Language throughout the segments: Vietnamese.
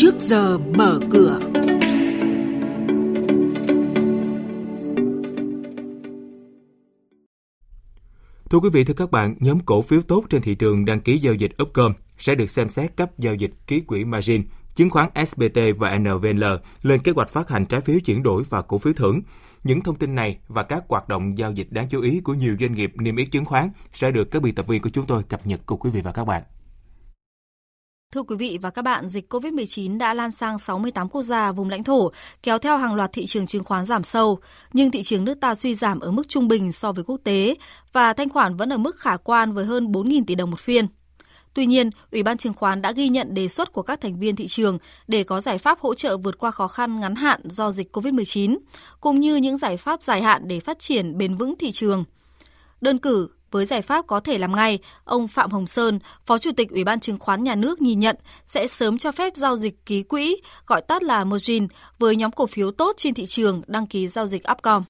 trước giờ mở cửa. Thưa quý vị, thưa các bạn, nhóm cổ phiếu tốt trên thị trường đăng ký giao dịch Upcom sẽ được xem xét cấp giao dịch ký quỹ margin, chứng khoán SBT và NVL lên kế hoạch phát hành trái phiếu chuyển đổi và cổ phiếu thưởng. Những thông tin này và các hoạt động giao dịch đáng chú ý của nhiều doanh nghiệp niêm yết chứng khoán sẽ được các biên tập viên của chúng tôi cập nhật cùng quý vị và các bạn. Thưa quý vị và các bạn, dịch COVID-19 đã lan sang 68 quốc gia vùng lãnh thổ, kéo theo hàng loạt thị trường chứng khoán giảm sâu, nhưng thị trường nước ta suy giảm ở mức trung bình so với quốc tế và thanh khoản vẫn ở mức khả quan với hơn 4.000 tỷ đồng một phiên. Tuy nhiên, Ủy ban chứng khoán đã ghi nhận đề xuất của các thành viên thị trường để có giải pháp hỗ trợ vượt qua khó khăn ngắn hạn do dịch COVID-19, cũng như những giải pháp dài hạn để phát triển bền vững thị trường. Đơn cử, với giải pháp có thể làm ngay, ông Phạm Hồng Sơn, Phó Chủ tịch Ủy ban Chứng khoán Nhà nước nhìn nhận sẽ sớm cho phép giao dịch ký quỹ, gọi tắt là margin, với nhóm cổ phiếu tốt trên thị trường đăng ký giao dịch Upcom.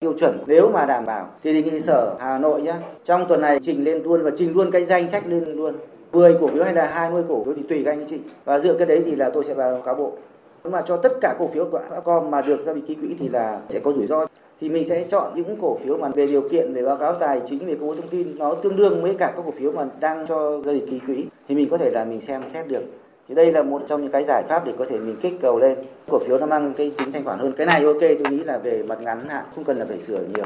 Tiêu chuẩn nếu mà đảm bảo thì đề nghị sở Hà Nội nhé, trong tuần này trình lên luôn và trình luôn cái danh sách lên luôn. 10 cổ phiếu hay là 20 cổ phiếu thì tùy các anh chị. Và dựa cái đấy thì là tôi sẽ báo cáo bộ. Mà cho tất cả cổ phiếu của Upcom mà được giao dịch ký quỹ thì là sẽ có rủi ro. Thì mình sẽ chọn những cổ phiếu mà về điều kiện, về báo cáo tài chính, về công bố thông tin nó tương đương với cả các cổ phiếu mà đang cho giao dịch ký quỹ. Thì mình có thể là mình xem xét được. Thì đây là một trong những cái giải pháp để có thể mình kích cầu lên. Cổ phiếu nó mang cái tính thanh khoản hơn. Cái này ok, tôi nghĩ là về mặt ngắn hạn, không cần là phải sửa nhiều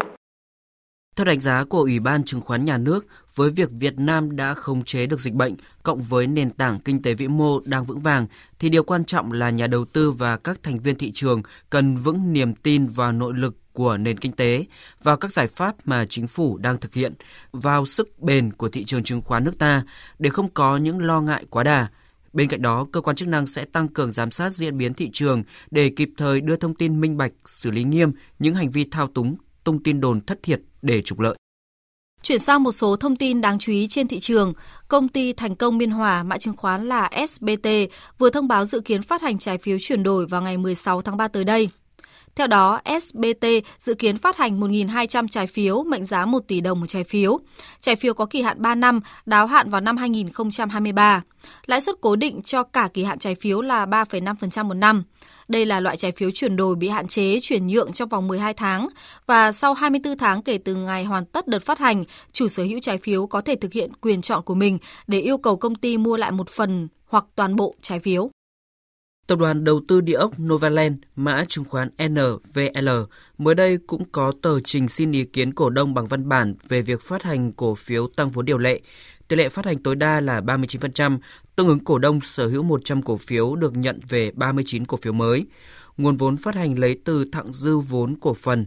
theo đánh giá của Ủy ban Chứng khoán Nhà nước, với việc Việt Nam đã khống chế được dịch bệnh cộng với nền tảng kinh tế vĩ mô đang vững vàng, thì điều quan trọng là nhà đầu tư và các thành viên thị trường cần vững niềm tin vào nội lực của nền kinh tế, vào các giải pháp mà chính phủ đang thực hiện, vào sức bền của thị trường chứng khoán nước ta để không có những lo ngại quá đà. Bên cạnh đó, cơ quan chức năng sẽ tăng cường giám sát diễn biến thị trường để kịp thời đưa thông tin minh bạch, xử lý nghiêm những hành vi thao túng, tung tin đồn thất thiệt để trục lợi. Chuyển sang một số thông tin đáng chú ý trên thị trường, công ty Thành công Biên Hòa, mã chứng khoán là SBT, vừa thông báo dự kiến phát hành trái phiếu chuyển đổi vào ngày 16 tháng 3 tới đây. Theo đó, SBT dự kiến phát hành 1.200 trái phiếu mệnh giá 1 tỷ đồng một trái phiếu. Trái phiếu có kỳ hạn 3 năm, đáo hạn vào năm 2023. Lãi suất cố định cho cả kỳ hạn trái phiếu là 3,5% một năm. Đây là loại trái phiếu chuyển đổi bị hạn chế chuyển nhượng trong vòng 12 tháng và sau 24 tháng kể từ ngày hoàn tất đợt phát hành, chủ sở hữu trái phiếu có thể thực hiện quyền chọn của mình để yêu cầu công ty mua lại một phần hoặc toàn bộ trái phiếu. Tập đoàn đầu tư địa ốc Novaland, mã chứng khoán NVL, mới đây cũng có tờ trình xin ý kiến cổ đông bằng văn bản về việc phát hành cổ phiếu tăng vốn điều lệ. Tỷ lệ phát hành tối đa là 39%, tương ứng cổ đông sở hữu 100 cổ phiếu được nhận về 39 cổ phiếu mới. Nguồn vốn phát hành lấy từ thặng dư vốn cổ phần.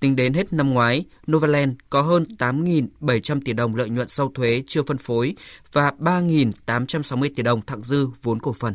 Tính đến hết năm ngoái, Novaland có hơn 8.700 tỷ đồng lợi nhuận sau thuế chưa phân phối và 3.860 tỷ đồng thặng dư vốn cổ phần.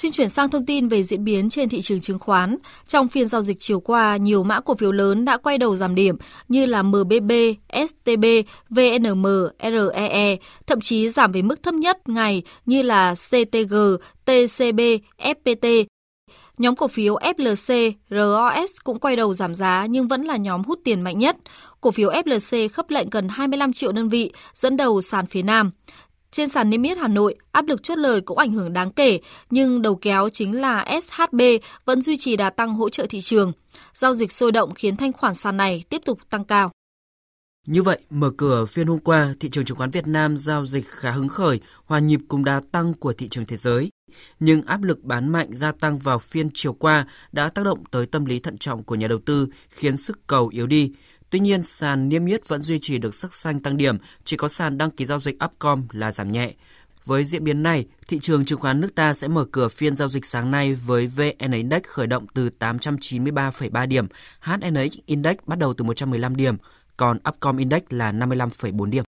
Xin chuyển sang thông tin về diễn biến trên thị trường chứng khoán. Trong phiên giao dịch chiều qua, nhiều mã cổ phiếu lớn đã quay đầu giảm điểm như là MBB, STB, VNM, REE, thậm chí giảm về mức thấp nhất ngày như là CTG, TCB, FPT. Nhóm cổ phiếu FLC, ROS cũng quay đầu giảm giá nhưng vẫn là nhóm hút tiền mạnh nhất. Cổ phiếu FLC khớp lệnh gần 25 triệu đơn vị, dẫn đầu sàn phía Nam. Trên sàn niêm yết Hà Nội, áp lực chốt lời cũng ảnh hưởng đáng kể, nhưng đầu kéo chính là SHB vẫn duy trì đà tăng hỗ trợ thị trường. Giao dịch sôi động khiến thanh khoản sàn này tiếp tục tăng cao. Như vậy, mở cửa phiên hôm qua, thị trường chứng khoán Việt Nam giao dịch khá hứng khởi, hòa nhịp cùng đà tăng của thị trường thế giới. Nhưng áp lực bán mạnh gia tăng vào phiên chiều qua đã tác động tới tâm lý thận trọng của nhà đầu tư, khiến sức cầu yếu đi. Tuy nhiên, sàn niêm yết vẫn duy trì được sắc xanh tăng điểm, chỉ có sàn đăng ký giao dịch Upcom là giảm nhẹ. Với diễn biến này, thị trường chứng khoán nước ta sẽ mở cửa phiên giao dịch sáng nay với VN Index khởi động từ 893,3 điểm, HNX Index bắt đầu từ 115 điểm, còn Upcom Index là 55,4 điểm.